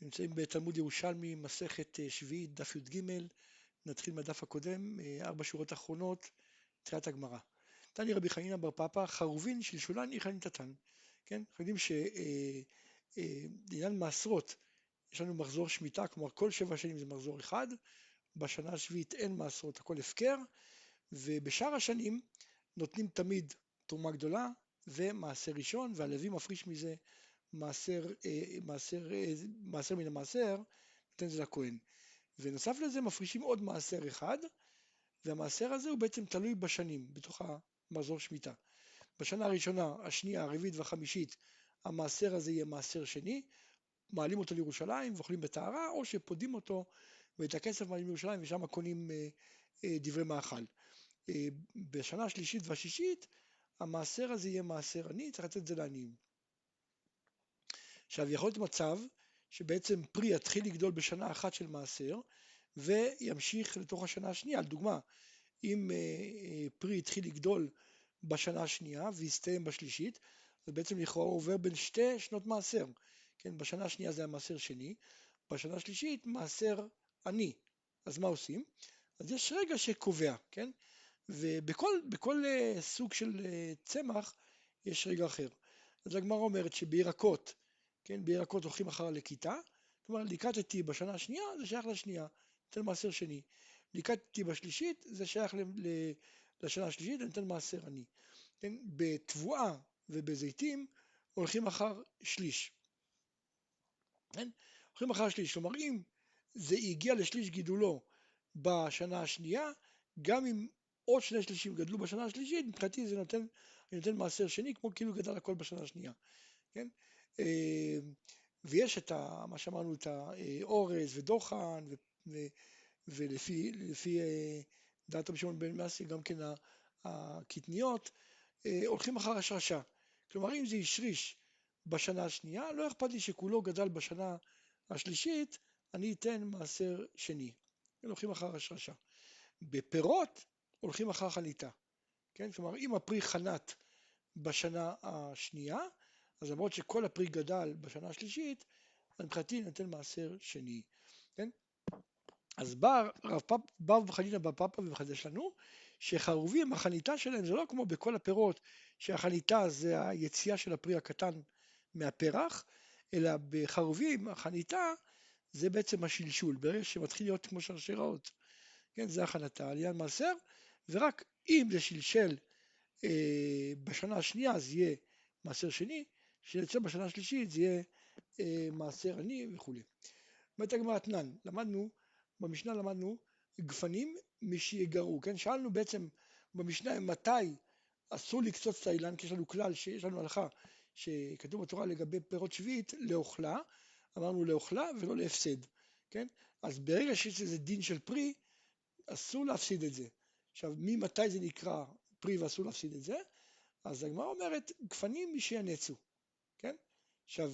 נמצאים בתלמוד ירושלמי, מסכת אה, שביעית, דף י"ג, נתחיל מהדף הקודם, אה, ארבע שורות אחרונות, תחילת הגמרא. תני רבי חנינא בר פפא, חרובין שלשולן איכא נתתן. כן, אנחנו יודעים שלעניין מעשרות, יש לנו מחזור שמיטה, כלומר כל שבע שנים זה מחזור אחד, בשנה השביעית אין מעשרות, הכל הפקר, ובשאר השנים נותנים תמיד תרומה גדולה ומעשר ראשון, והלוי מפריש מזה מעשר, אה, מעשר, אה, מעשר מן המעשר, נותן את זה לכהן. ונוסף לזה מפרישים עוד מעשר אחד, והמעשר הזה הוא בעצם תלוי בשנים, בתוך המחזור שמיטה. בשנה הראשונה, השנייה, הרביעית והחמישית, המעשר הזה יהיה מעשר שני, מעלים אותו לירושלים ואוכלים בטהרה, או שפודים אותו ואת הכסף מעלים לירושלים ושם קונים אה, אה, דברי מאכל. אה, בשנה השלישית והשישית, המעשר הזה יהיה מעשר עני, צריך לתת את זה לעניים. עכשיו יכול להיות מצב שבעצם פרי יתחיל לגדול בשנה אחת של מעשר וימשיך לתוך השנה השנייה. לדוגמה, אם פרי התחיל לגדול בשנה השנייה והסתיים בשלישית, זה בעצם לכאורה עובר בין שתי שנות מעשר. כן, בשנה השנייה זה היה מעשר שני, בשנה השלישית מעשר עני. אז מה עושים? אז יש רגע שקובע, כן? ובכל uh, סוג של צמח יש רגע אחר. אז הגמרא אומרת שבירקות, כן, בירקות הולכים אחר הלקיטה, כלומר ליקטתי בשנה השנייה זה שייך לשנייה, נותן מעשר שני. ליקטתי בשלישית זה שייך לשנה השלישית, נותן מעשר עני. כן, בתבואה ובזיתים הולכים אחר שליש. כן? הולכים אחר שליש, כלומר אם זה הגיע לשליש גידולו בשנה השנייה, גם אם עוד שני שלישים גדלו בשנה השלישית, מבחינתי זה נותן, אני נותן מעשר שני, כמו כאילו גדל הכל בשנה השנייה, כן? אה, ויש את ה, מה שאמרנו, את האורז ודוחן, ו, ו, ולפי אה, דעת רבי שמעון בן מסי, גם כן הקטניות, אה, הולכים אחר השרשה. כלומר, אם זה השריש בשנה השנייה, לא אכפת לי שכולו גדל בשנה השלישית, אני אתן מעשר שני. הולכים אחר השרשה. בפירות הולכים אחר חניתה. כן? כלומר, אם הפרי חנת בשנה השנייה, אז למרות שכל הפרי גדל בשנה השלישית, אז מבחינתי נותן מעשר שני. כן? אז בא רב פפ, בא חנינא בר פפא ומחדש לנו שחרובים, החניתה שלהם זה לא כמו בכל הפירות, שהחניתה זה היציאה של הפרי הקטן מהפרח, אלא בחרובים, החניתה זה בעצם השלשול, ברגע שמתחיל להיות כמו שרשראות, כן, זה הכנתה, עליין מעשר, ורק אם זה שלשל אה, בשנה השנייה אז יהיה מעשר שני, כשיצא בשנה השלישית זה יהיה אה, מעשר עני וכולי. אומרת הגמרא אתנן, למדנו, במשנה למדנו גפנים משיגרו, כן, שאלנו בעצם במשנה מתי אסור לקצוץ את האילן, כי יש לנו כלל שיש לנו הלכה שכתוב בתורה לגבי פירות שביעית, לאוכלה, אמרנו לאוכלה ולא להפסד, כן? אז ברגע שיש איזה דין של פרי, אסור להפסיד את זה. עכשיו, ממתי זה נקרא פרי ואסור להפסיד את זה? אז הגמרא אומרת, גפנים מי שינצו, כן? עכשיו,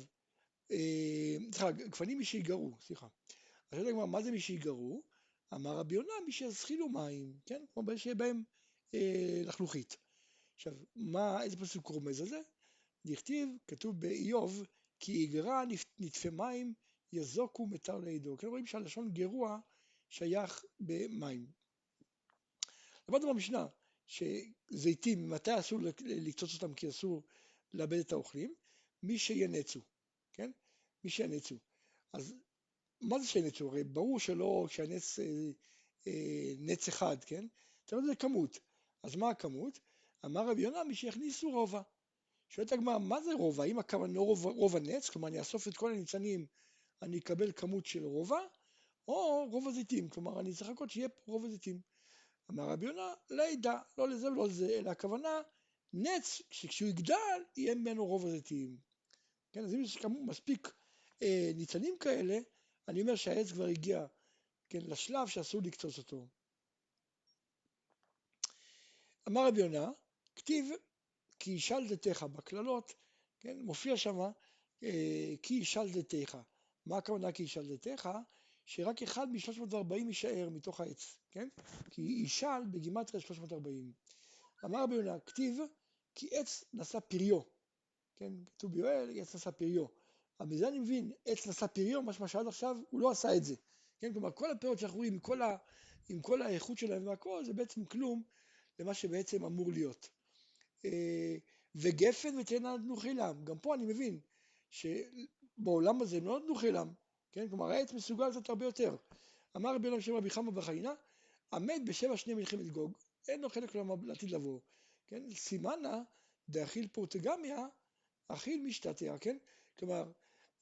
אה, סליחה, גפנים מי שיגרו, סליחה. אז שואלת הגמרא, מה זה מי שיגרו? אמר רבי יונה, מי שיזחילו מים, כן? כמו שיהיה בהם אה, לחלוכית. עכשיו, מה, איזה פסוק רומז על זה? דכתיב, כתוב באיוב, כי יגרע נטפי מים יזוקו מתר לידו. כן רואים שהלשון גרוע שייך במים. למדנו במשנה שזיתים, מתי אסור לקצוץ אותם כי אסור לאבד את האוכלים? מי שינצו, כן? מי שינצו. אז מה זה שינצו? הרי ברור שלא שהנץ אה, אה, נץ אחד, כן? אתה יודע, זה כמות. אז מה הכמות? אמר רבי יונה, מי שיכניסו רובע. שואלת הגמרא, מה זה רובע? האם הכוונה רוב, רוב הנץ, כלומר אני אאסוף את כל הניצנים, אני אקבל כמות של רובע, או רוב הזיתים, כלומר אני צריך לחכות שיהיה פה רוב הזיתים. אמר רבי יונה, לא ידע, לא לזה ולא לזה, אלא הכוונה, נץ, שכשהוא יגדל, יהיה ממנו רוב הזיתים. כן, אז אם יש מספיק אה, ניצנים כאלה, אני אומר שהעץ כבר הגיע, כן, לשלב שאסור לקצוץ אותו. אמר רבי יונה, כתיב כי ישלדתך בקללות, כן, מופיע שם אה, כי ישלדתך. מה הכוונה כי ישלדתך? שרק אחד מ-340 יישאר מתוך העץ, כן? כי ישל בגימטריה 340. אמר רבי יונה, כתיב כי עץ נשא פריו, כן? כתוב ביואל, עץ נשא פריו. אבל מזה אני מבין, עץ נשא פריון, מה שעד עכשיו, הוא לא עשה את זה. כן, כלומר, כל הפירות שאנחנו רואים, עם כל, ה, עם כל האיכות שלהם והכל, זה בעצם כלום למה שבעצם אמור להיות. אה, וגפן ותאנה נתנו חילם, גם פה אני מבין שבעולם הזה לא נתנו חילם, כן, כלומר העץ מסוגל לתת הרבה יותר. אמר רבי אלעם שם רבי חמא בחיינה, המת בשבע שני מלחמת גוג, אין לו חלק לעתיד לבוא, כן, סימנה דאכיל פורטגמיה, אכיל משתתיה, כן, כלומר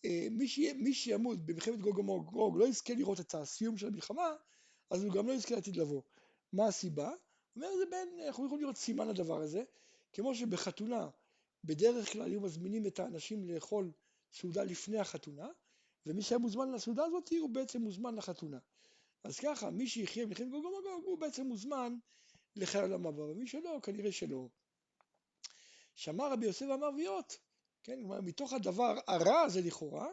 אה, מי, ש... מי שימות במלחמת גוג ומגוג לא יזכה לראות את הסיום של המלחמה, אז הוא גם לא יזכה לעתיד לבוא. מה הסיבה? אומר זה בין, אנחנו יכולים לראות סימן לדבר הזה, כמו שבחתונה בדרך כלל היו מזמינים את האנשים לאכול סעודה לפני החתונה, ומי שהיה מוזמן לסעודה הזאת הוא בעצם מוזמן לחתונה. אז ככה, מי שיחיה במלחמת גוג ומגוג הוא בעצם מוזמן לחיי העולם הבא, ומי שלא, כנראה שלא. שמע רבי יוסף המרוויות, כן, כלומר מתוך הדבר הרע הזה לכאורה,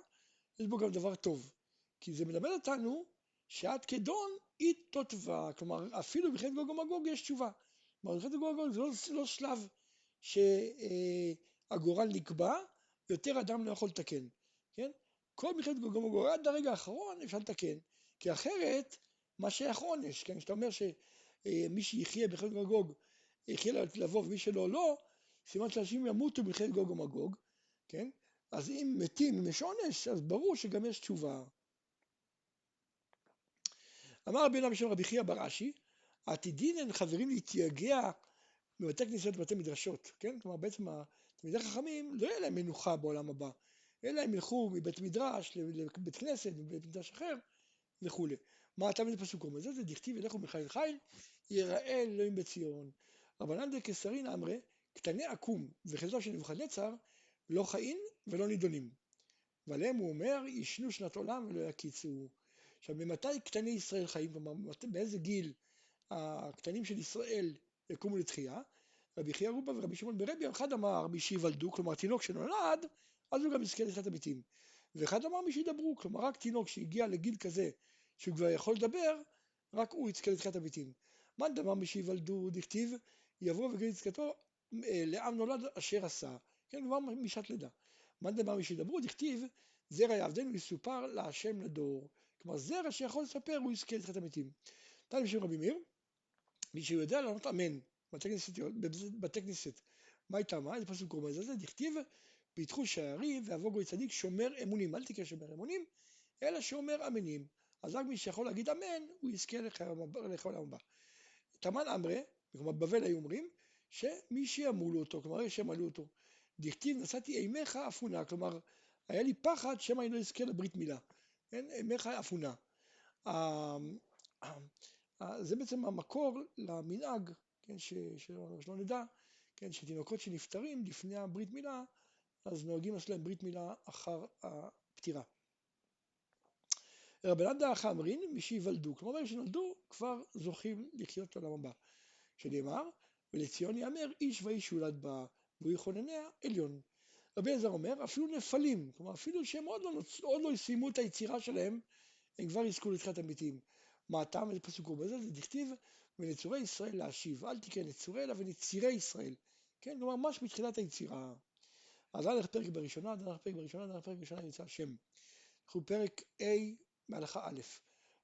יש בו גם דבר טוב. כי זה מלמד אותנו שעד כדון היא תותבה, כלומר אפילו במלחמת גוג ומגוג יש תשובה. כלומר במלחמת גוג ומגוג זה לא, לא שלב שהגורל נקבע, יותר אדם לא יכול לתקן, כן? כל מלחמת גוג ומגוג עד הרגע האחרון אפשר לתקן, כי אחרת מה שייך עונש, כן? כשאתה אומר שמי שיחיה במלחמת גוג יחיה לבוא ומי שלא לא, סימן שאנשים ימותו במלחמת גוג ומגוג, כן? אז אם מתים, אם יש עונש, אז ברור שגם יש תשובה. אמר רבי נעם בשם רבי חייא בר אשי, העתידין הן חברים להתייגע בבתי כנסיות ובתי מדרשות, כן? כלומר בעצם תלמידי חכמים לא יהיה להם מנוחה בעולם הבא, אלא הם ילכו מבית מדרש לבית כנסת, מבית מדרש אחר וכולי. מה אתה מזה פסוק אומר? זה זה דכתיב ילכו מחיל חיל, יראה אלוהים בציון. רבנן דקסרין אמרי, קטני עקום וחלקו של נבוכדנצר לא חיים ולא נידונים. ועליהם הוא אומר, ישנו שנת עולם ולא יקיצו. עכשיו, ממתי קטני ישראל חיים? כלומר, באיזה גיל הקטנים של ישראל יקומו לתחייה? רבי חייא רובה ורבי שמעון ברבי, אחד אמר מי שיוולדו, כלומר תינוק שנולד, אז הוא גם יזכה לתחיית המתים. ואחד אמר מי שידברו, כלומר רק תינוק שהגיע לגיל כזה שהוא כבר יכול לדבר, רק הוא יזכה לתחיית המתים. מאן דאמר מי שיוולדו, דכתיב, יבוא וגיל צדקתו אה, לעם נולד אשר עשה. כן, כבר משעת לידה. מאן דאמר מי שידברו, דכתיב, זרע יעבדנו יסופר להשם לדור. כלומר, זרע שיכול לספר, הוא יזכה לתחיית המתים. תנא בשם רבי מאיר, מי שיודע לענות אמן, בתי כנסת, מה הייתה מה? איזה פסוק רומז על זה? דכתיב, פיתחו שערים ואבוגו צדיק שומר אמונים, אל תקרא שומר אמונים, אלא שומר אמינים. אז רק מי שיכול להגיד אמן, הוא יזכה לכל העולם הבא. תמן אמרי, כלומר בבל היו אומרים, שמי שימולו אותו, כלומר שימלאו אותו, דכתיב נשאתי אימך אפונה, כלומר היה לי פחד שמא אני לא אזכה לברית מילה, כן, אימך אפונה. זה בעצם המקור למנהג, כן, שלא, שלא נדע, כן, שתינוקות שנפטרים לפני הברית מילה, אז נוהגים לעשות להם ברית מילה אחר הפטירה. רבנן דאח אמרין, מי שיוולדו, כלומר שנולדו כבר זוכים לחיות לעולם הבא. שנאמר, ולציון יאמר איש ואיש יולד בה והוא יכונניה עליון. רבי אליעזר אומר, אפילו נפלים, כלומר אפילו שהם עוד לא, עוד לא סיימו את היצירה שלהם, הם כבר יזכו לתחילת המתים. מה הטעם איזה פסוק הוא בזה? זה דכתיב ונצורי ישראל להשיב, אל תקרא נצורי אלא ונצירי ישראל. כן, כלומר ממש מתחילת היצירה. אז הלך פרק בראשונה, הלך פרק בראשונה, הלך פרק בראשונה נמצא השם. אנחנו פרק A מהלכה א'.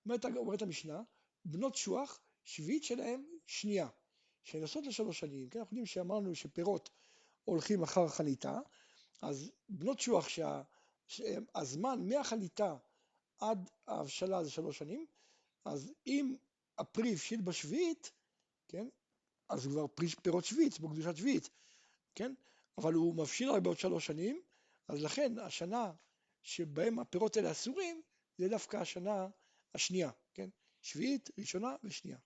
אומרת, אומרת המשנה, בנות שוח, שביעית שלהם שנייה, שהן עושות לשלוש שנים. כן, אנחנו יודעים שאמרנו שפירות הולכים אחר חניתה, אז בנות שוח שהזמן מהחניתה עד ההבשלה זה שלוש שנים, אז אם הפרי הבשיל בשביעית, כן, אז הוא כבר פרי פירות שביעית, בו קדושת שביעית, כן, אבל הוא מבשיל רק בעוד שלוש שנים, אז לכן השנה שבהם הפירות האלה אסורים, זה דווקא השנה השנייה, כן, שביעית, ראשונה ושנייה.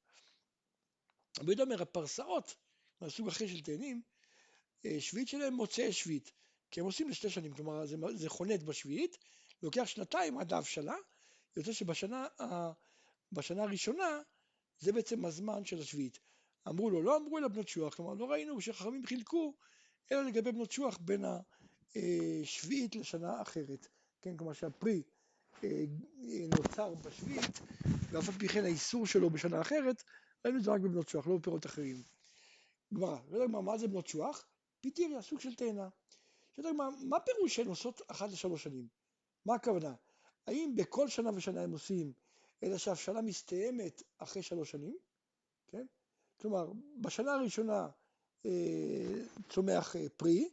רבי יהודה אומר, הפרסאות מהסוג אחר של תאנים, אה, שביעית שלהם מוצאי שביעית, כי הם עושים לשתי שנים, כלומר זה, זה חונט בשביעית, לוקח שנתיים עד ההבשלה, יוצא שבשנה בשנה הראשונה זה בעצם הזמן של השביעית. אמרו לו, לא אמרו אלא בנות שוח, כלומר לא ראינו שחכמים חילקו אלא לגבי בנות שוח בין השביעית לשנה אחרת, כן, כלומר שהפרי אה, נוצר בשביעית ואף על פי כן האיסור שלו בשנה אחרת, ראינו את זה רק בבנות שוח, לא בפירות אחרים. גמרא, לא יודע מה זה בנות שוח? פיתיריה, סוג של תאנה. שאתה מה, מה פירוש שהן עושות אחת לשלוש שנים? מה הכוונה? האם בכל שנה ושנה הם עושים, אלא שהשנה מסתיימת אחרי שלוש שנים, כן? כלומר, בשנה הראשונה אה, צומח אה, פרי,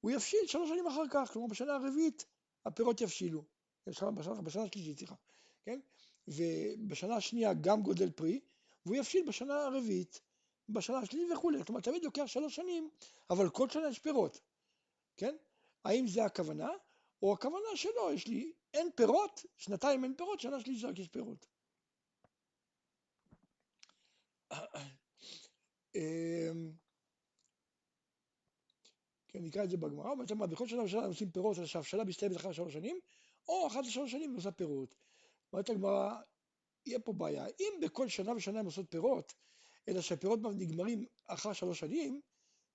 הוא יבשיל שלוש שנים אחר כך, כלומר בשנה הרביעית הפירות יבשילו, בשנה, בשנה, בשנה השלישית, סליחה, כן? ובשנה השנייה גם גודל פרי, והוא יבשיל בשנה הרביעית, בשנה השלישית וכולי, כלומר תמיד לוקח שלוש שנים, אבל כל שנה יש פירות, כן? האם זה הכוונה? או הכוונה שלא, יש לי אין פירות, שנתיים אין פירות, שנה שלישית רק יש פירות. אמ, כן, נקרא את זה בגמרא, בכל שנה ושנה עושים פירות, אז שההבשלה מסתיימת אחרי שלוש שנים, או אחת לשלוש שנים ועושה פירות. אומרת הגמרא, יהיה פה בעיה. אם בכל שנה ושנה הם עושות פירות, אלא שהפירות נגמרים אחר שלוש שנים,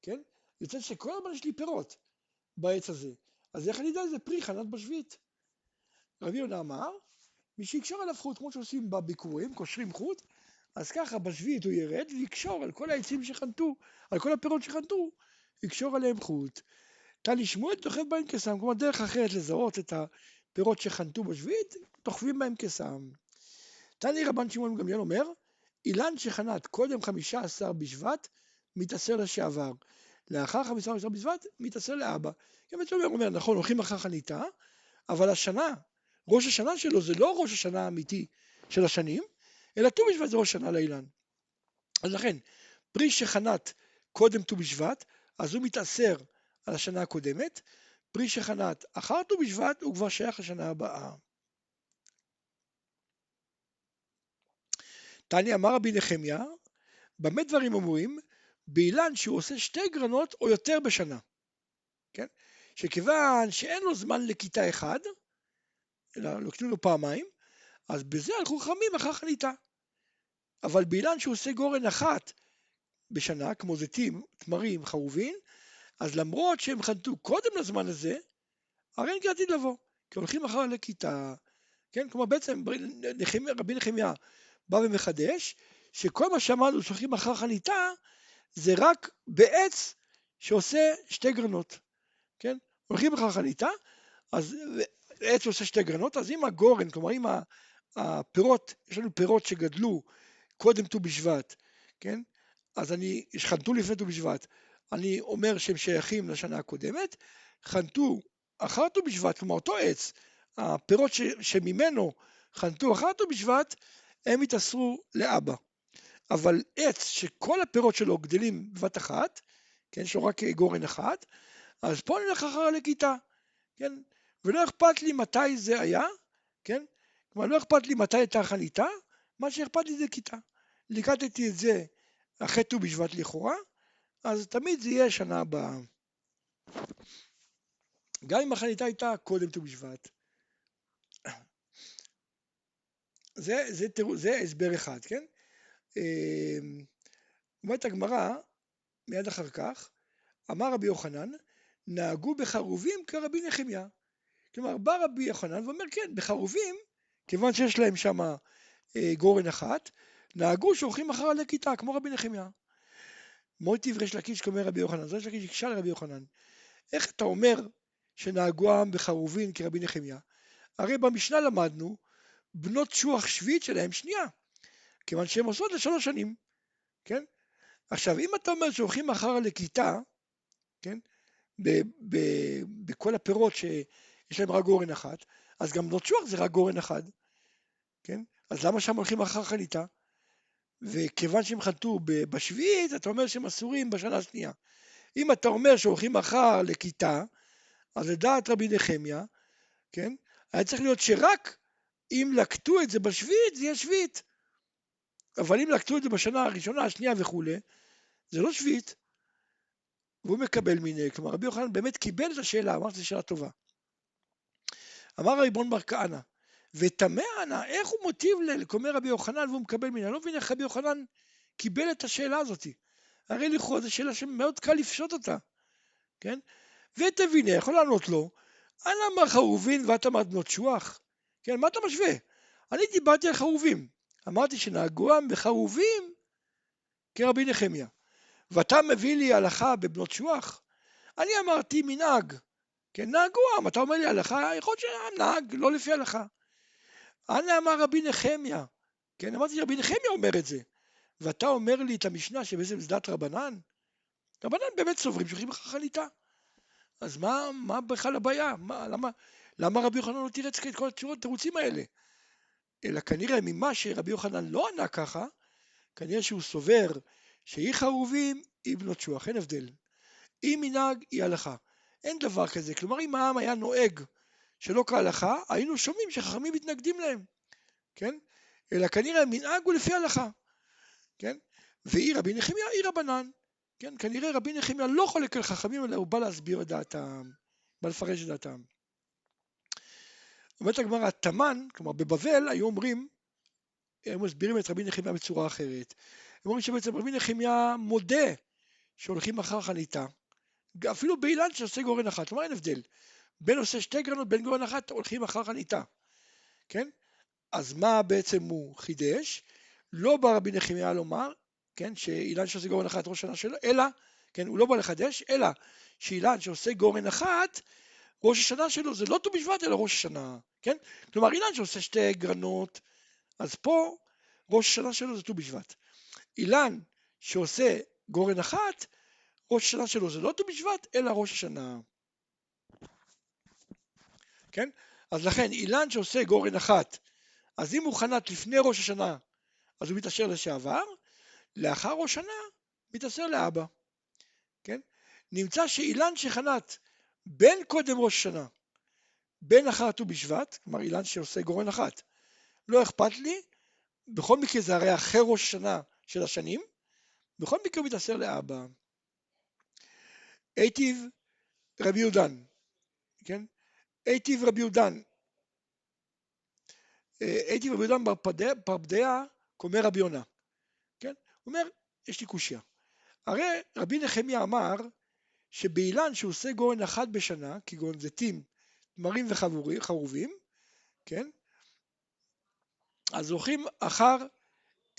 כן? יוצא שכל הזמן יש לי פירות בעץ הזה. אז איך אני יודע איזה פרי חנת בשביעית? רבי יונה אמר, מי שיקשור עליו חוט, כמו שעושים בביקורים, קושרים חוט, אז ככה בשביעית הוא ירד ויקשור על כל העצים שחנתו, על כל הפירות שחנתו, יקשור עליהם חוט. תני שמואל דוחף בהם כסם, כלומר דרך אחרת לזהות את הפירות שחנתו בשביעית, דוחפים בהם כסם. תני רבן שמעון גמליאל אומר, אילן שחנת קודם חמישה עשר בשבט, מתעשר לשעבר. לאחר חמישה עשר בשבט, מתעשר לאבא. גם את זה אומר, נכון, הולכים אחר חניתה, אבל השנה, ראש השנה שלו זה לא ראש השנה האמיתי של השנים, אלא ט"ו בשבט זה ראש השנה לאילן. אז לכן, פרי שחנת קודם ט"ו בשבט, אז הוא מתעשר על השנה הקודמת, פרי שחנת אחר ט"ו בשבט הוא כבר שייך לשנה הבאה. תני אמר רבי נחמיה, במה דברים אומרים? באילן שהוא עושה שתי גרנות או יותר בשנה. כן? שכיוון שאין לו זמן לכיתה אחד, אלא לוקחים לו פעמיים, אז בזה הלכו חכמים אחר חניתה. אבל באילן שהוא עושה גורן אחת בשנה, כמו זיתים, תמרים, חרובין, אז למרות שהם חנתו קודם לזמן הזה, הרי אין עתיד לבוא, כי הולכים אחר לכיתה, כן? כלומר בעצם רבי נחמיה בא ומחדש, שכל מה שאמרנו שהולכים אחר חניתה, זה רק בעץ שעושה שתי גרנות, כן? הולכים אחר חניתה, אז עץ עושה שתי גרנות, אז אם הגורן, כלומר אם הפירות, יש לנו פירות שגדלו קודם ט"ו בשבט, כן? אז אני, חנתו לפני ט"ו בשבט, אני אומר שהם שייכים לשנה הקודמת, חנתו אחר ט"ו בשבט, כלומר אותו עץ, הפירות ש, שממנו חנתו אחר ט"ו בשבט, הם יתאסרו לאבא. אבל עץ שכל הפירות שלו גדלים בבת אחת, כן, יש לו רק גורן אחת, אז פה נלך אחר לכיתה, כן, ולא אכפת לי מתי זה היה, כן, כלומר לא אכפת לי מתי הייתה חניתה, מה שאכפת לי זה כיתה. ליקטתי את זה אחרי ט"ו בשבט לכאורה, אז תמיד זה יהיה שנה הבאה. גם אם החניתה הייתה קודם ט"ו בשבט. זה, זה, זה, הסבר אחד, כן? אמ, אומרת הגמרא, מיד אחר כך, אמר רבי יוחנן, נהגו בחרובים כרבי נחמיה. כלומר, בא רבי יוחנן ואומר, כן, בחרובים, כיוון שיש להם שם אה, גורן אחת, נהגו שהולכים אחר לכיתה, כמו רבי נחמיה. מויטיב ריש לקיש כאומר רבי יוחנן, זה ריש לקיש הקשה לרבי יוחנן. איך אתה אומר שנהגו העם בחרובין כרבי נחמיה? הרי במשנה למדנו בנות שוח שביעית שלהם שנייה, כיוון שהן עושות לשלוש שנים, כן? עכשיו, אם אתה אומר שהולכים אחר לכיתה, כן? ב- ב- בכל הפירות שיש להם רק גורן אחת, אז גם בנות שוח זה רק גורן אחד, כן? אז למה שם הולכים אחר חניתה? וכיוון שהם חנתו בשביעית, אתה אומר שהם אסורים בשנה השנייה. אם אתה אומר שהולכים מחר לכיתה, אז לדעת רבי נחמיה, כן, היה צריך להיות שרק אם לקטו את זה בשביעית, זה יהיה שביעית. אבל אם לקטו את זה בשנה הראשונה, השנייה וכולי, זה לא שביעית. והוא מקבל מיני, כלומר רבי יוחנן באמת קיבל את השאלה, אמרתי שזו שאלה טובה. אמר הריבון בר כהנא, ותמה נא, איך הוא מוטיב לקומר רבי יוחנן והוא מקבל מיני? אני לא מבין איך רבי יוחנן קיבל את השאלה הזאת. הרי לכאורה זו שאלה שמאוד קל לפשוט אותה, כן? ותביני, יכול לענות לו, אנא אמר חרובין ואת אמרת בנות שוח? כן, מה אתה משווה? אני דיברתי על חרובים. אמרתי שנהגוהם בחרובים כרבי נחמיה. ואתה מביא לי הלכה בבנות שוח? אני אמרתי מנהג כן, נהגו עם, אתה אומר לי הלכה, יכול להיות שנהג לא לפי הלכה. אנא אמר רבי נחמיה, כן, אמרתי רבי נחמיה אומר את זה, ואתה אומר לי את המשנה שבעצם זה דת רבנן? רבנן באמת סוברים שהולכים לך חליטה. אז מה, מה בכלל הבעיה? מה, למה, למה רבי יוחנן לא תירץ את כל התירוצים האלה? אלא כנראה ממה שרבי יוחנן לא ענה ככה, כנראה שהוא סובר שאי חרובים היא בנות שוח, אין הבדל. אם מנהג היא הלכה. אין דבר כזה. כלומר, אם העם היה נוהג שלא כהלכה, היינו שומעים שחכמים מתנגדים להם, כן? אלא כנראה המנהג הוא לפי הלכה, כן? והיא רבי נחמיה היא רבנן, כן? כנראה רבי נחמיה לא חולק על חכמים, אלא הוא בא להסביר את דעתם, בא לפרש את דעתם. אומרת הגמרא, תמן, כלומר בבבל היו אומרים, הם מסבירים את רבי נחמיה בצורה אחרת. הם אומרים שבעצם רבי נחמיה מודה שהולכים אחר חניתה, אפילו באילן שעושה גורן אחת, כלומר אין הבדל. בין עושה שתי גרנות, בין גורן אחת, הולכים אחר חניתה, כן? אז מה בעצם הוא חידש? לא בא רבי נחמיה לומר, כן, שאילן שעושה גורן אחת ראש שנה שלו, אלא, כן, הוא לא בא לחדש, אלא שאילן שעושה גורן אחת, ראש השנה שלו זה לא ט"ו בשבט אלא ראש השנה, כן? כלומר אילן שעושה שתי גרנות, אז פה ראש השנה שלו זה ט"ו בשבט. אילן שעושה גורן אחת, ראש השנה שלו זה לא ט"ו בשבט, אלא ראש השנה. כן? אז לכן אילן שעושה גורן אחת, אז אם הוא חנת לפני ראש השנה, אז הוא מתעשר לשעבר, לאחר ראש שנה, מתעשר לאבא. כן? נמצא שאילן שחנת בין קודם ראש השנה, בין אחר ט"ו בשבט, כלומר אילן שעושה גורן אחת, לא אכפת לי, בכל מקרה זה הרי אחרי ראש השנה של השנים, בכל מקרה הוא מתעשר לאבא. היטיב רבי יהודן, כן? היטיב רבי יהודן, היטיב רבי יהודן פרפדיה קומר רבי יונה, כן? הוא אומר, יש לי קושייה. הרי רבי נחמיה אמר שבאילן שהוא עושה גורן אחת בשנה, כגון זיתים, תמרים וחרובים, כן? אז הולכים אחר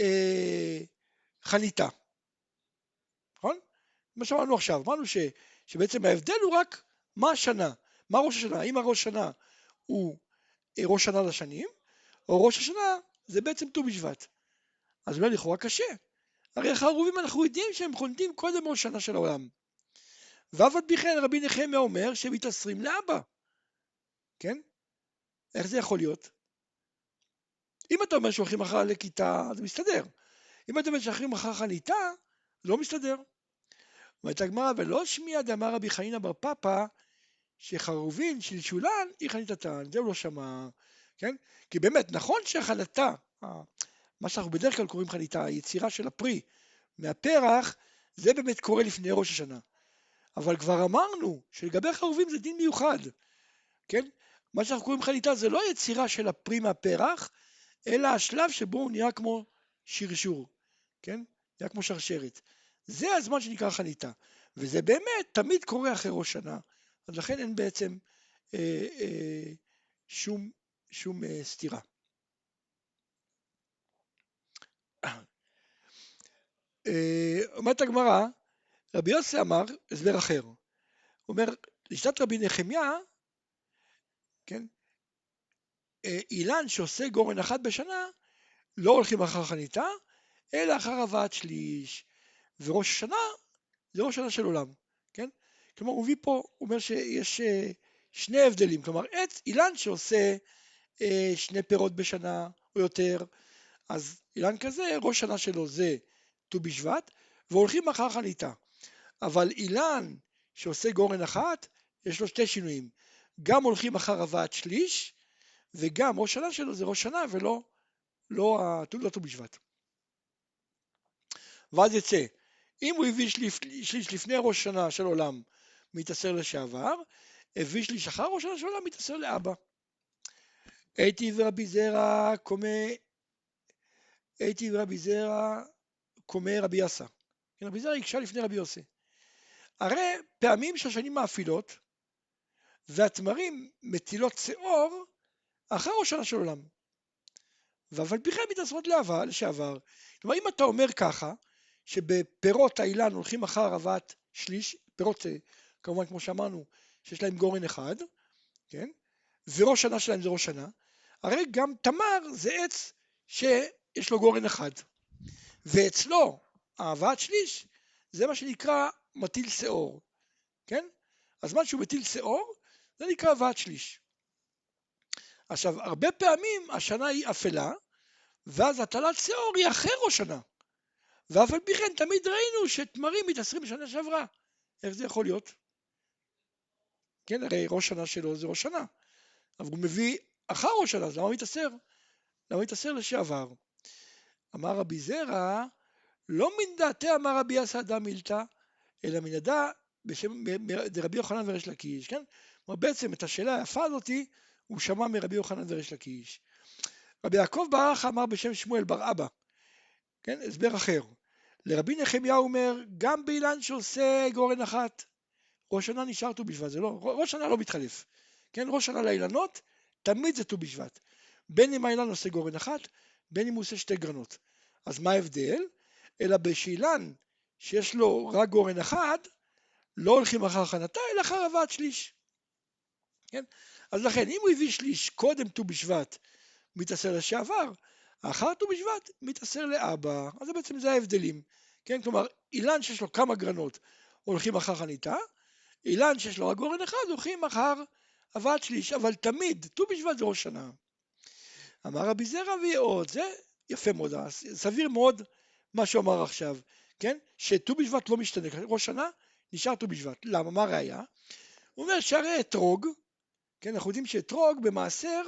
אה, חניתה, נכון? מה שאמרנו עכשיו, אמרנו ש, שבעצם ההבדל הוא רק מה השנה, מה ראש השנה, האם הראש השנה הוא אה, ראש שנה לשנים, או ראש השנה זה בעצם ט"ו בשבט. אז אולי לכאורה קשה. הרי החרובים אנחנו יודעים שהם חונדים קודם ראש שנה של העולם. ואף על פי כן רבי נחמיה אומר שהם מתעשרים לאבא. כן? איך זה יכול להיות? אם אתה אומר שהולכים אחר לכיתה, זה מסתדר. אם אתה אומר שהולכים אחר חניתה, לא מסתדר. אומרת הגמרא, ולא שמיע דאמר רבי חנינא בר פפא, שחרובין שלשולן היא חניתתן, זה הוא לא שמע, כן? כי באמת, נכון שהחנתה, מה שאנחנו בדרך כלל קוראים חניתה, היצירה של הפרי מהפרח, זה באמת קורה לפני ראש השנה. אבל כבר אמרנו שלגבי חרובים זה דין מיוחד, כן? מה שאנחנו קוראים חניתה זה לא יצירה של הפרי מהפרח, אלא השלב שבו הוא נראה כמו שרשור, כן? נראה כמו שרשרת. זה הזמן שנקרא חניתה, וזה באמת תמיד קורה אחרי ראש שנה, אז לכן אין בעצם אה, אה, שום, שום אה, סתירה. אה, אומרת הגמרא, רבי יוסי אמר הסבר אחר. הוא אומר, לשיטת רבי נחמיה, כן, אה, אילן שעושה גורן אחת בשנה, לא הולכים אחר חניתה, אלא אחר הבאת שליש. וראש השנה זה ראש השנה של עולם? כלומר, הוא מביא פה, הוא אומר שיש אה, שני הבדלים, כלומר, עץ, אילן שעושה אה, שני פירות בשנה או יותר, אז אילן כזה, ראש שנה שלו זה ט"ו בשבט, והולכים אחר חניתה. אבל אילן שעושה גורן אחת, יש לו שתי שינויים. גם הולכים אחר הבאת שליש, וגם ראש שנה שלו זה ראש שנה ולא לא, לא ט"ו בשבט. ואז יצא, אם הוא הביא שליש, שליש לפני ראש שנה של עולם מתעשר לשעבר, הביא שליש אחר ראש שנה של עולם מתעשר לאבא. הייתי ורבי זרע קומה, הייתי ורבי זרע קומה רבי יסא. כן, רבי זרע הקשה לפני רבי יוסי. הרי פעמים שהשנים מאפילות והתמרים מטילות שעור אחרי ראש שנה של עולם. ואף על פי כן מתעשרות לשעבר. כלומר אם אתה אומר ככה, שבפירות האילן הולכים אחר הבאת שליש, פירות כמובן כמו שאמרנו, שיש להם גורן אחד, כן? וראש שנה שלהם זה ראש שנה, הרי גם תמר זה עץ שיש לו גורן אחד. ואצלו, הבאת שליש, זה מה שנקרא מטיל שאור, כן? אז מה שהוא מטיל שאור, זה נקרא הבאת שליש. עכשיו, הרבה פעמים השנה היא אפלה, ואז הטלת שאור היא אחרי ראש שנה. ואף על פי כן תמיד ראינו שתמרים מתעשרים בשנה שעברה. איך זה יכול להיות? כן, הרי ראש שנה שלו זה ראש שנה. אבל הוא מביא אחר ראש שנה, אז למה מתעשר? למה מתעשר לשעבר? אמר רבי זרע, לא מן דעתי אמר רבי אסא מילתא, אלא מן הדע בשם רבי יוחנן וריש לקיש, כן? כלומר בעצם את השאלה היפה הזאתי הוא שמע מרבי יוחנן וריש לקיש. רבי יעקב ברח אמר בשם שמואל בר אבא, כן? הסבר אחר. לרבי נחמיה אומר, גם באילן שעושה גורן אחת, ראש שנה נשאר ט"ו בשבט, זה לא, ראש שנה לא מתחלף, כן? ראש שנה לאילנות, תמיד זה ט"ו בשבט. בין אם האילן עושה גורן אחת, בין אם הוא עושה שתי גרנות. אז מה ההבדל? אלא בשאילן שיש לו רק גורן אחד, לא הולכים אחר הכנתה, אלא אחר הבאת שליש. כן? אז לכן, אם הוא הביא שליש קודם ט"ו בשבט מתעשר לשעבר, אחר ט"ו בשבט מתעשר לאבא. אז בעצם זה ההבדלים. כן? כלומר, אילן שיש לו כמה גרנות הולכים אחר חניתה, אילן שיש לו רק גורן אחד הולכים אחר הבאת שליש, אבל תמיד, ט"ו בשבט זה ראש שנה. אמר רבי זרע ויעוד, זה יפה מאוד, סביר מאוד מה שהוא אמר עכשיו, כן? שט"ו בשבט לא משתנה, ראש שנה נשאר ט"ו בשבט. למה? מה הראיה? הוא אומר שהרי אתרוג, כן, אנחנו יודעים שאתרוג במעשר,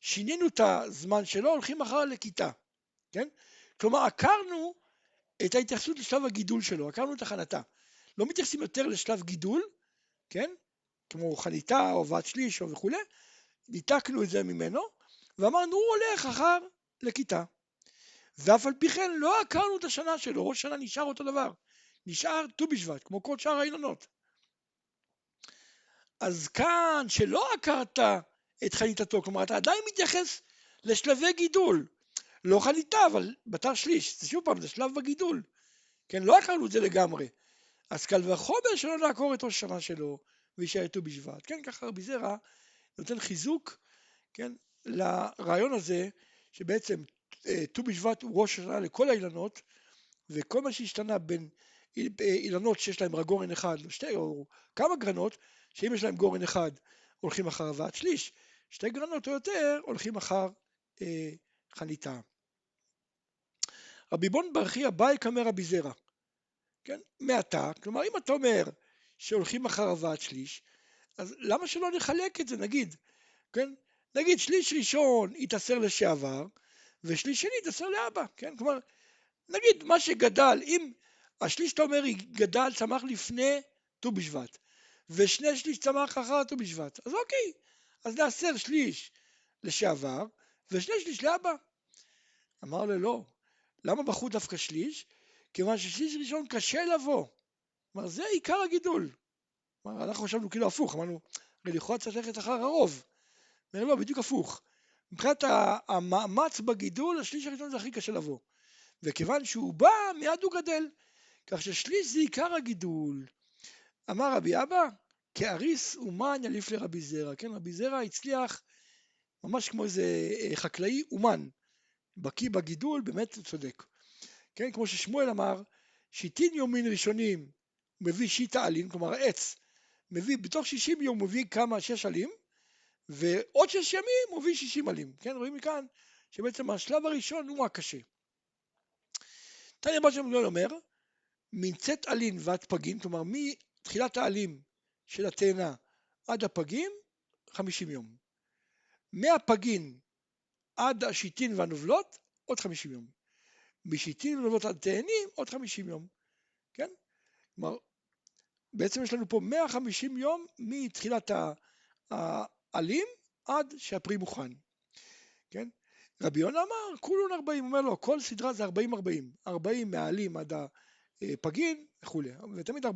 שינינו את הזמן שלו, הולכים אחר לכיתה, כן? כלומר, עקרנו את ההתייחסות לשלב הגידול שלו, עקרנו את הכנתה. לא מתייחסים יותר לשלב גידול, כן? כמו חניתה או ועד שליש או וכולי, ניתקנו את זה ממנו, ואמרנו הוא הולך אחר לכיתה. ואף על פי כן לא עקרנו את השנה שלו, ראש שנה נשאר אותו דבר. נשאר ט"ו בשבט, כמו כל שאר האילנות. אז כאן, שלא עקרת את חניתתו, כלומר אתה עדיין מתייחס לשלבי גידול. לא חניתה, אבל בתר שליש, זה שוב פעם, זה שלב בגידול. כן, לא עקרנו את זה לגמרי. אז קל וחומר שלא נעקור את ראש השנה שלו ויישאר ט"ו בשבט. כן, ככה רבי זרע נותן חיזוק, כן, לרעיון הזה שבעצם אה, ט"ו בשבט הוא ראש השנה לכל האילנות, וכל מה שהשתנה בין אילנות שיש להם רק גורן אחד, או שתי, או כמה גרנות, שאם יש להם גורן אחד הולכים אחר הבאת שליש, שתי גרנות או יותר הולכים אחר אה, חניתה. רבי בון ברכי אביי קמא רבי זרע, כן, מעתה, כלומר אם אתה אומר שהולכים אחר הבאת שליש, אז למה שלא נחלק את זה, נגיד, כן, נגיד שליש ראשון יתעשר לשעבר, ושליש שני יתעשר לאבא, כן, כלומר, נגיד מה שגדל, אם השליש שאתה אומר גדל, צמח לפני ט"ו בשבט, ושני שליש צמח אחר ט"ו בשבט, אז אוקיי, אז נעשר שליש לשעבר, ושני שליש לאבא. אמר לו לא, למה בחרו דווקא שליש? כיוון ששליש ראשון קשה לבוא. כלומר, זה עיקר הגידול. כלומר, אנחנו חשבנו כאילו הפוך, אמרנו, הרי לכאורה צריך ללכת אחר הרוב. אומר לא, בדיוק הפוך. מבחינת המאמץ בגידול, השליש הראשון זה הכי קשה לבוא. וכיוון שהוא בא, מיד הוא גדל. כך ששליש זה עיקר הגידול. אמר רבי אבא, כאריס אומן יליף לרבי זרע. כן, רבי זרע הצליח ממש כמו איזה אה, חקלאי אומן. בקיא בגידול, באמת צודק. כן, כמו ששמואל אמר, שיטין יומין ראשונים מביא שיטה עלים, כלומר עץ, מביא, בתוך 60 יום מביא כמה, שש עלים, ועוד שש ימים מביא 60 עלים. כן, רואים מכאן שבעצם השלב הראשון הוא הקשה. תניא בר שם אומר, מצאת עלין ועד פגים, כלומר מתחילת העלים של התאנה עד הפגים, 50 יום. מהפגין עד השיטין והנובלות, עוד 50 יום. משיטין ונובלות עד תאנים, עוד 50 יום. כן? כלומר, בעצם יש לנו פה 150 יום מתחילת העלים עד שהפרי מוכן. כן? רבי יונה אמר, כולון 40, הוא אומר לו, כל סדרה זה 40-40. 40 מהעלים עד הפגין וכולי, ותמיד 40-40.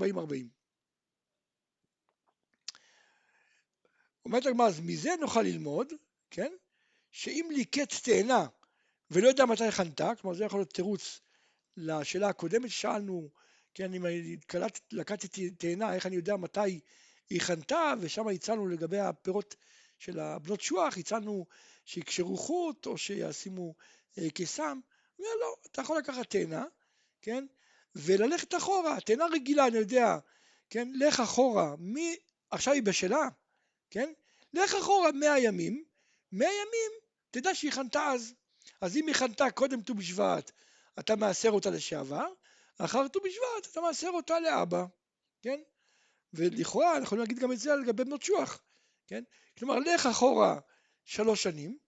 אומרת הגמרא, אז מזה נוכל ללמוד, כן? שאם ליקט תאנה ולא יודע מתי חנתה, כלומר זה יכול להיות תירוץ לשאלה הקודמת ששאלנו, כן, אם לקטתי תאנה, איך אני יודע מתי היא חנתה, ושם הצענו לגבי הפירות של הבנות שוח, הצענו שיקשרו חוט או שישימו אה, קיסם. לא, אתה יכול לקחת תאנה, כן, וללכת אחורה, תאנה רגילה, אני יודע, כן, לך אחורה, מי, עכשיו היא בשלה, כן, לך אחורה 100 ימים, 100 ימים, תדע שהיא חנתה אז. אז אם היא חנתה קודם ט"ו בשבט, אתה מעשר אותה לשעבר, אחר ט"ו בשבט אתה מעשר אותה לאבא, כן? ולכאורה אנחנו יכולים להגיד גם את זה לגבי בנות שוח, כן? כלומר, לך אחורה שלוש שנים,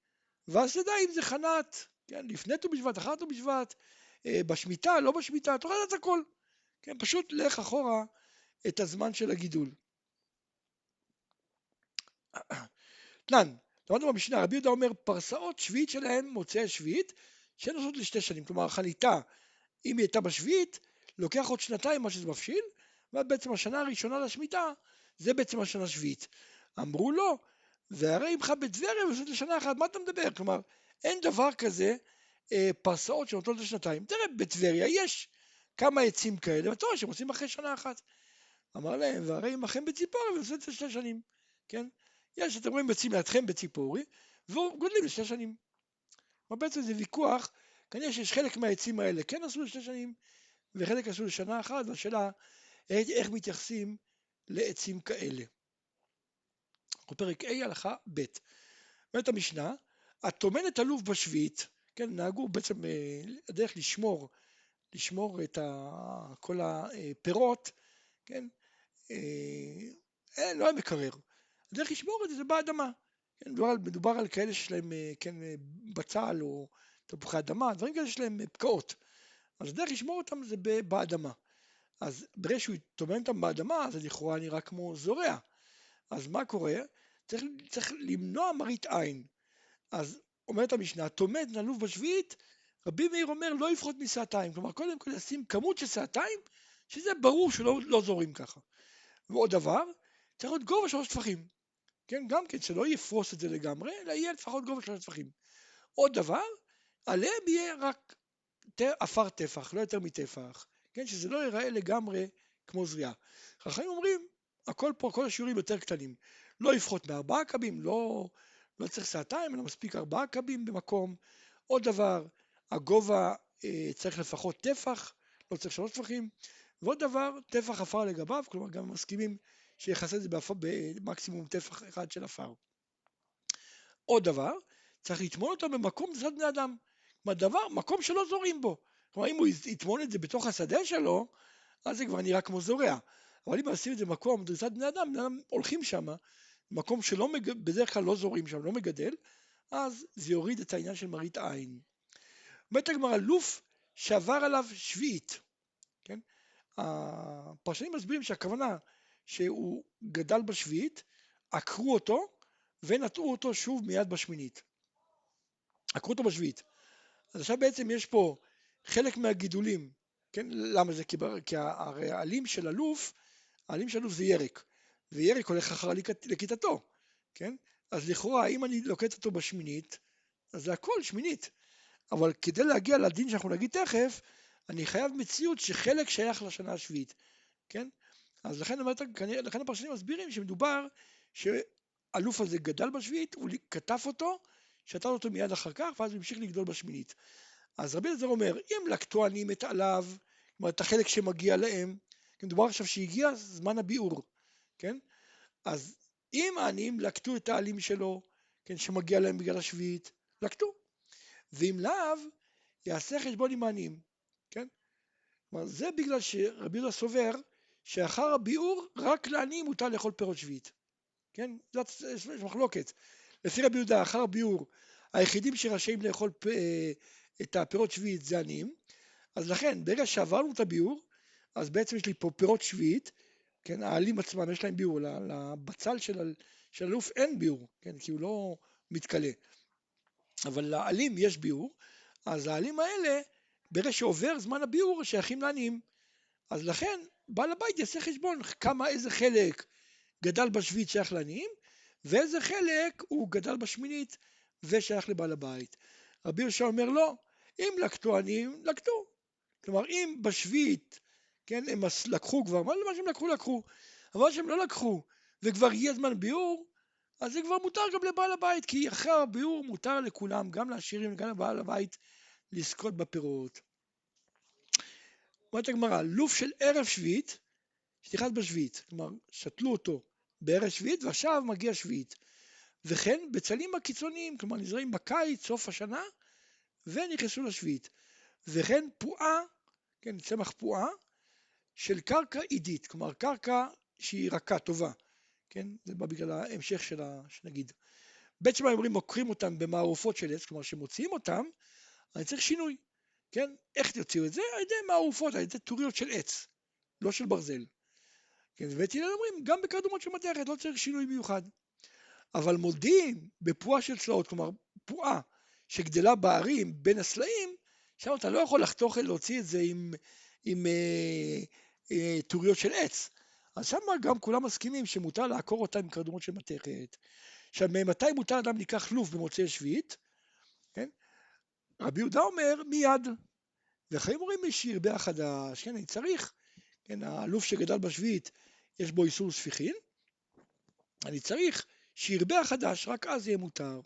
ואז תדע אם זה חנת, כן? לפני ט"ו בשבט, אחר ט"ו בשבט, אה, בשמיטה, לא בשמיטה, תוכל לדעת הכל, כן? פשוט לך אחורה את הזמן של הגידול. תנן, למדנו במשנה, רבי יהודה אומר, פרסאות שביעית שלהם מוצאי שביעית, שהן עושות לשתי שנים, כלומר חניתה, אם היא הייתה בשביעית, לוקח עוד שנתיים מה שזה מפשיל, ובעצם השנה הראשונה לשמיטה, זה בעצם השנה השביעית. אמרו לו, והרי עמך בטבריה ועושות לשנה אחת, מה אתה מדבר? כלומר, אין דבר כזה אה, פרסאות שנותנות לשנתיים. תראה, בטבריה יש כמה עצים כאלה, ואתה רואה שהם עושים אחרי שנה אחת. אמר להם, והרי עמכם בציפורי ועושות את זה שתי שנים, כן? יש, אתם רואים לידכם בציפורי, וגודלים לשתי שנים. כלומר, בעצם זה ויכוח, כנראה שיש חלק מהעצים האלה כן עשו לשתי שנים, וחלק עשו לשנה אחת, והשאלה איך מתייחסים לעצים כאלה. אנחנו פרק ה' הלכה ב'. אומרת המשנה, הטומנת עלוב בשביעית, כן, נהגו בעצם אה, הדרך לשמור, לשמור את ה, כל הפירות, כן, אה, לא היה מקרר. הדרך לשמור את זה זה באדמה. כן, מדובר, על, מדובר על כאלה שיש להם, אה, כן, בצל או תפוחי אדמה, דברים כאלה שיש להם פקעות. אז הדרך לשמור אותם זה באדמה. אז ברגע שהוא טומן אותם באדמה, זה לכאורה נראה כמו זורע. אז מה קורה? צריך, צריך למנוע מראית עין. אז אומרת המשנה, טומן נלוב בשביעית, רבי מאיר אומר לא יפחות מסעתיים. כלומר, קודם כל לשים כמות של סעתיים, שזה ברור שלא לא זורים ככה. ועוד דבר, צריך להיות גובה שלוש טפחים. כן, גם כן, שלא יפרוס את זה לגמרי, אלא יהיה לפחות גובה שלוש טפחים. עוד דבר, עליהם יהיה רק עפר טפח, לא יותר מטפח. כן, שזה לא ייראה לגמרי כמו זריעה. חכמים אומרים, הכל פה, כל השיעורים יותר קטנים. לא לפחות מארבעה קבים, לא, לא צריך סעתיים, אלא מספיק ארבעה קבים במקום. עוד דבר, הגובה אה, צריך לפחות טפח, לא צריך שלוש טפחים. ועוד דבר, טפח עפר לגביו, כלומר גם מסכימים שיחסה את זה במקסימום טפח אחד של עפר. עוד דבר, צריך לטמון אותו במקום מצד בני אדם. כלומר, דבר, מקום שלא זורים בו. כלומר, אם הוא יטמון את זה בתוך השדה שלו, אז זה כבר נראה כמו זורע. אבל אם עושים את זה במקום דריסת בני אדם, בני אדם הולכים שם, מקום שלא, מג... בדרך כלל לא זורים שם, לא מגדל, אז זה יוריד את העניין של מראית עין. אומרת הגמרא, לוף שעבר עליו שביעית, כן? הפרשנים מסבירים שהכוונה שהוא גדל בשביעית, עקרו אותו ונטעו אותו שוב מיד בשמינית. עקרו אותו בשביעית. אז עכשיו בעצם יש פה חלק מהגידולים, כן? למה זה? כי הרי העלים של אלוף, העלים של אלוף זה ירק, וירק הולך אחר לכיתתו, כן? אז לכאורה, אם אני לוקט אותו בשמינית, אז זה הכל שמינית. אבל כדי להגיע לדין שאנחנו נגיד תכף, אני חייב מציאות שחלק שייך לשנה השביעית, כן? אז לכן, לכן הפרשנים מסבירים שמדובר שאלוף הזה גדל בשביעית, הוא כתב אותו, שתל אותו מיד אחר כך, ואז הוא המשיך לגדול בשמינית. אז רבי אלעזר אומר, אם לקטו עניים את עליו, כלומר את החלק שמגיע להם, מדובר עכשיו שהגיע זמן הביאור, כן? אז אם העניים לקטו את העלים שלו, כן, שמגיע להם בגלל השביעית, לקטו. ואם לאו, יעשה חשבון עם העניים, כן? כלומר, זה בגלל שרבי יהודה סובר שאחר הביאור רק לעניים מותר לאכול פירות שביעית, כן? זאת מחלוקת. לפי רבי יהודה, אחר הביאור, היחידים שרשאים לאכול אה, את הפירות שביעית זה עניים, אז לכן ברגע שעברנו את הביאור, אז בעצם יש לי פה פירות שביעית, כן, העלים עצמם יש להם ביאור, לבצל של, של אלוף אין ביאור, כן, כי הוא לא מתכלה, אבל לעלים יש ביאור, אז העלים האלה, ברגע שעובר זמן הביאור, שייכים לעניים. אז לכן, בעל הבית יעשה חשבון כמה, איזה חלק גדל בשביעית שייך לעניים, ואיזה חלק הוא גדל בשמינית ושייך לבעל הבית. רבי יהושע אומר לא, אם לקטו עניים, לקטו. כלומר, אם בשביעית, כן, הם לקחו כבר, מה שהם לקחו, לקחו. אבל מה שהם לא לקחו, וכבר הגיע זמן ביאור, אז זה כבר מותר גם לבעל הבית, כי אחרי הביאור מותר לכולם, גם לעשירים וגם לבעל הבית, לזכות בפירות. אומרת הגמרא, לוף של ערב שביעית, שנכנס בשביעית, כלומר, שתלו אותו בערב שביעית ועכשיו מגיע שביעית. וכן בצלים הקיצוניים, כלומר נזרעים בקיץ, סוף השנה, ונכנסו לשביעית. וכן פועה, כן, צמח פועה, של קרקע עידית, כלומר קרקע שהיא רכה, טובה, כן, זה בא בגלל ההמשך של ה... שנגיד. בית שמאי אומרים עוקרים אותם במערופות של עץ, כלומר שמוציאים אותם, אני צריך שינוי, כן, איך תוציאו את זה? על ידי מערופות, על ידי טוריות של עץ, לא של ברזל. כן, ובית הלל אומרים, גם בקרדומות של מתכת לא צריך שינוי מיוחד. אבל מודיעין בפועה של צלעות, כלומר פועה שגדלה בערים בין הסלעים, שם אתה לא יכול לחתוך להוציא את זה עם, עם אה, אה, טוריות של עץ. אז שם גם כולם מסכימים שמותר לעקור אותה עם קרדומות של מתכת. עכשיו, מתי מותר אדם לקח לוף במוצאי שביעית? כן? רבי יהודה אומר מיד. וחיים אומרים שירבה כן, אני צריך, כן, הלוף שגדל בשביעית יש בו איסור ספיחין, אני צריך שירבה החדש, רק אז יהיה מותר.